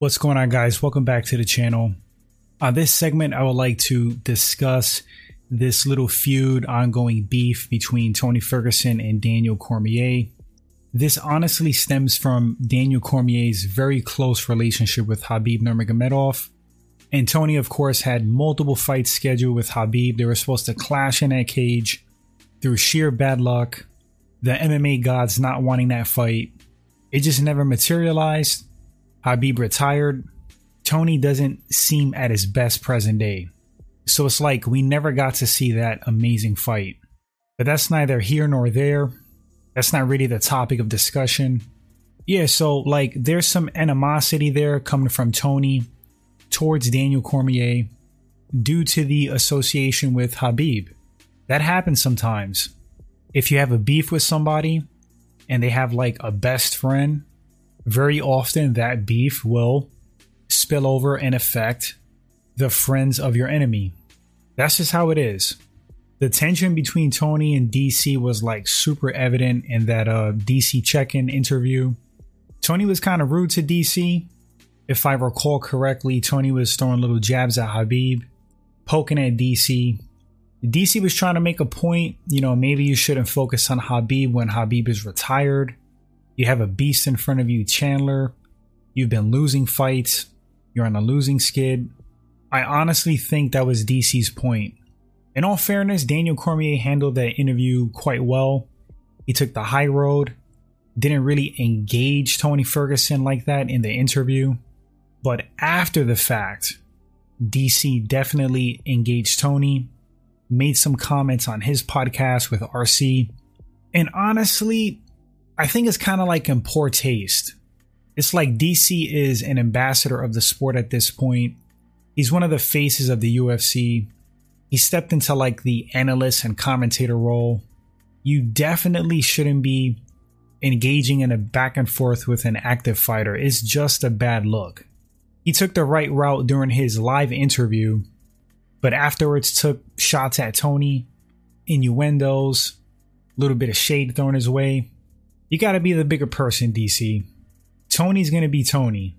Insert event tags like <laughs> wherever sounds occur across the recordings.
What's going on, guys? Welcome back to the channel. On this segment, I would like to discuss this little feud, ongoing beef between Tony Ferguson and Daniel Cormier. This honestly stems from Daniel Cormier's very close relationship with Khabib Nurmagomedov. And Tony, of course, had multiple fights scheduled with Khabib. They were supposed to clash in that cage through sheer bad luck, the MMA gods not wanting that fight. It just never materialized Khabib retired, Tony doesn't seem at his best present day. So it's like we never got to see that amazing fight. But that's neither here nor there. That's not really the topic of discussion. Yeah, so like there's some animosity there coming from Tony towards Daniel Cormier due to the association with Khabib. That happens sometimes. If you have a beef with somebody and they have like a best friend very often that beef will spill over and affect the friends of your enemy. That's just how it is. The tension between Tony and DC was like super evident in that uh, DC check in interview. Tony was kind of rude to DC. If I recall correctly, Tony was throwing little jabs at Khabib, poking at DC. DC was trying to make a point, you know, maybe you shouldn't focus on Khabib when Khabib is retired. You have a beast in front of you, Chandler. You've been losing fights. You're on a losing skid. I honestly think that was DC's point. In all fairness, Daniel Cormier handled that interview quite well. He took the high road, didn't really engage Tony Ferguson like that in the interview. But after the fact, DC definitely engaged Tony, made some comments on his podcast with RC. And honestly, I think it's kind of like in poor taste. It's like DC is an ambassador of the sport at this point. He's one of the faces of the UFC. He stepped into like the analyst and commentator role. You definitely shouldn't be engaging in a back and forth with an active fighter. It's just a bad look. He took the right route during his live interview, but afterwards took shots at Tony, innuendos, a little bit of shade thrown his way. You got to be the bigger person, DC. Tony's going to be Tony.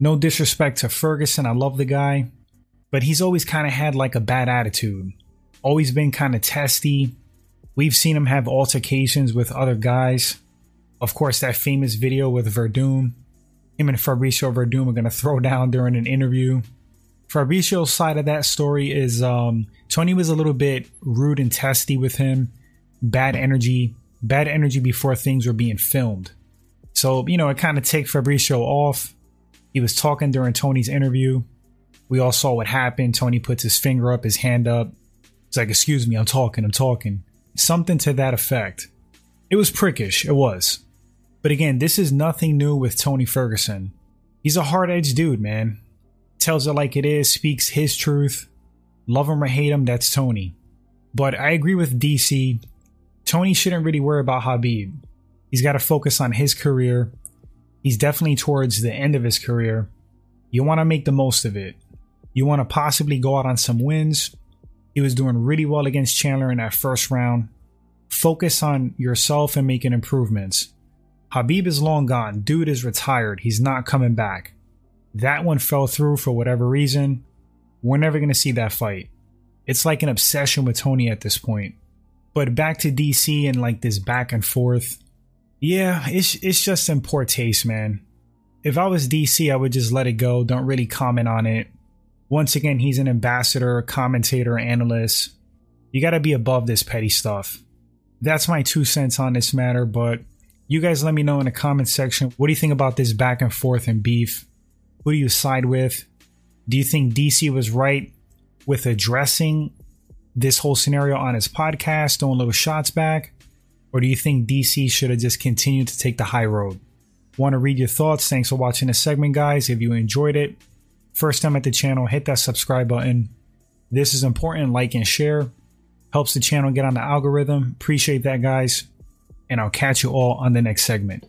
No disrespect to Ferguson, I love the guy, but he's always kind of had like a bad attitude. Always been kind of testy. We've seen him have altercations with other guys. Of course, that famous video with Werdum. Him and Fabricio Werdum are going to throw <laughs> down during an interview. Fabricio's side of that story is um, Tony was a little bit rude and testy with him, bad energy, bad energy before things were being filmed. So, you know, it kind of take Fabricio off. He was talking during Tony's interview. We all saw what happened. Tony puts his finger up, his hand up. It's like, excuse me, I'm talking, I'm talking. Something to that effect. It was prickish, it was. But again, this is nothing new with Tony Ferguson. He's a hard edged dude, man. Tells it like it is, speaks his truth. Love him or hate him, that's Tony. But I agree with DC. Tony shouldn't really worry about Khabib. He's got to focus on his career. He's definitely towards the end of his career. You want to make the most of it. You want to possibly go out on some wins. He was doing really well against Chandler in that first round. Focus on yourself and making improvements. Khabib is long gone. Dude is retired. He's not coming back. That one fell through for whatever reason. We're never going to see that fight. It's like an obsession with Tony at this point. But back to DC and like this back and forth. Yeah, it's it's just in poor taste, man. If I was DC, I would just let it go. Don't really comment on it. Once again, he's an ambassador, commentator, analyst. You got to be above this petty stuff. That's my two cents on this matter, but you guys let me know in the comment section. What do you think about this back and forth and beef? Who do you side with? Do you think DC was right with addressing this whole scenario on his podcast, throwing little shots back? Or do you think DC should have just continued to take the high road? Want to read your thoughts? Thanks for watching this segment, guys. If you enjoyed it, first time at the channel, hit that subscribe button. This is important. Like and share. Helps the channel get on the algorithm. Appreciate that, guys. And I'll catch you all on the next segment.